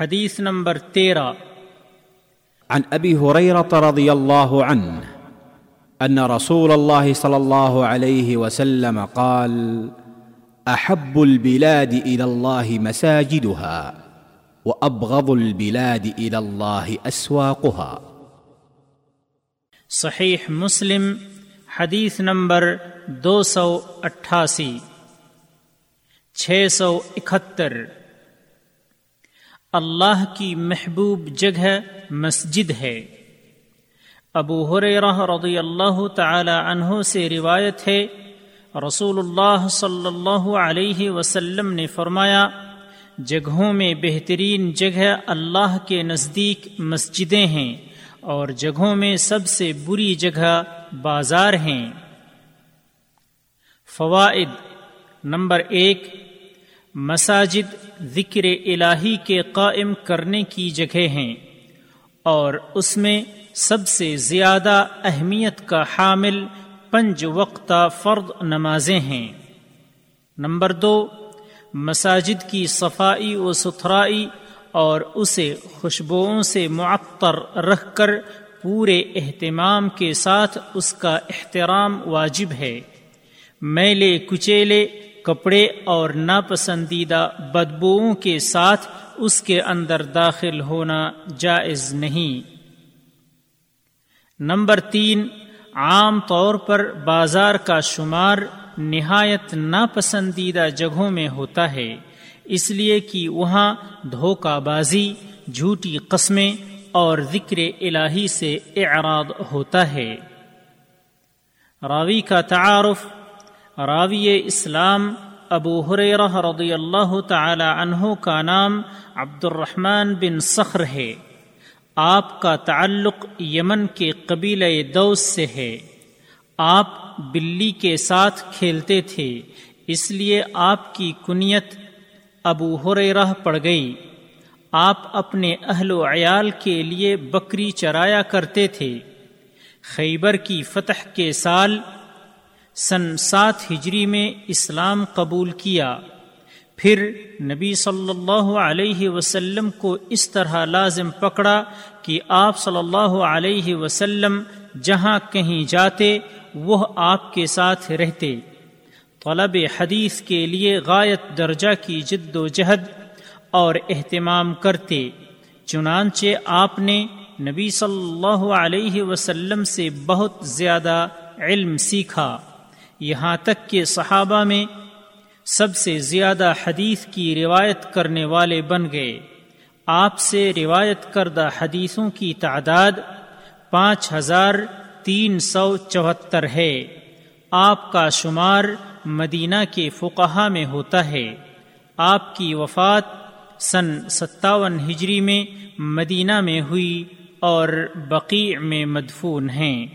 حدیث نمبر تیرہ۔ عن ابي هريره رضي الله عنه ان رسول الله صلى الله عليه وسلم قال احب البلاد الى الله مساجدها وابغض البلاد الى الله اسواقها صحیح مسلم حدیث نمبر دو سو اٹھاسی چھ سو اکہتر۔ اللہ کی محبوب جگہ مسجد ہے۔ ابو حریرہ رضی اللہ تعالی عنہ سے روایت ہے رسول اللہ صلی اللہ علیہ وسلم نے فرمایا، جگہوں میں بہترین جگہ اللہ کے نزدیک مسجدیں ہیں اور جگہوں میں سب سے بری جگہ بازار ہیں۔ فوائد نمبر ایک مساجد ذکر الہی کے قائم کرنے کی جگہ ہیں اور اس میں سب سے زیادہ اہمیت کا حامل پنج وقتہ فرد نمازیں ہیں۔ نمبر دو، مساجد کی صفائی و ستھرائی اور اسے خوشبوؤں سے معطر رکھ کر پورے اہتمام کے ساتھ اس کا احترام واجب ہے۔ میلے کچیلے کپڑے اور ناپسندیدہ بدبوؤں کے ساتھ اس کے اندر داخل ہونا جائز نہیں۔ نمبر تین، عام طور پر بازار کا شمار نہایت ناپسندیدہ جگہوں میں ہوتا ہے، اس لیے کہ وہاں دھوکہ بازی، جھوٹی قسمیں اور ذکر الہی سے اعراض ہوتا ہے۔ راوی کا تعارف راوی اسلام ابو حریرہ رضی اللہ تعالی عنہ کا نام عبد الرحمن بن سخر ہے۔ آپ کا تعلق یمن کے قبیلہ دوس سے ہے۔ آپ بلی کے ساتھ کھیلتے تھے، اس لیے آپ کی کنیت ابو حریرہ پڑ گئی۔ آپ اپنے اہل و عیال کے لیے بکری چرایا کرتے تھے۔ خیبر کی فتح کے سال سن سات ہجری میں اسلام قبول کیا۔ پھر نبی صلی اللہ علیہ وسلم کو اس طرح لازم پکڑا کہ آپ صلی اللہ علیہ وسلم جہاں کہیں جاتے، وہ آپ کے ساتھ رہتے۔ طلب حدیث کے لیے غایت درجہ کی جد و جہد اور اہتمام کرتے۔ چنانچہ آپ نے نبی صلی اللہ علیہ وسلم سے بہت زیادہ علم سیکھا۔ یہاں تک کہ صحابہ میں سب سے زیادہ حدیث کی روایت کرنے والے بن گئے۔ آپ سے روایت کردہ حدیثوں کی تعداد پانچ ہزار تین سو چوہتر ہے۔ آپ کا شمار مدینہ کے فقہا میں ہوتا ہے۔ آپ کی وفات سن ستاون ہجری میں مدینہ میں ہوئی اور بقیع میں مدفون ہیں۔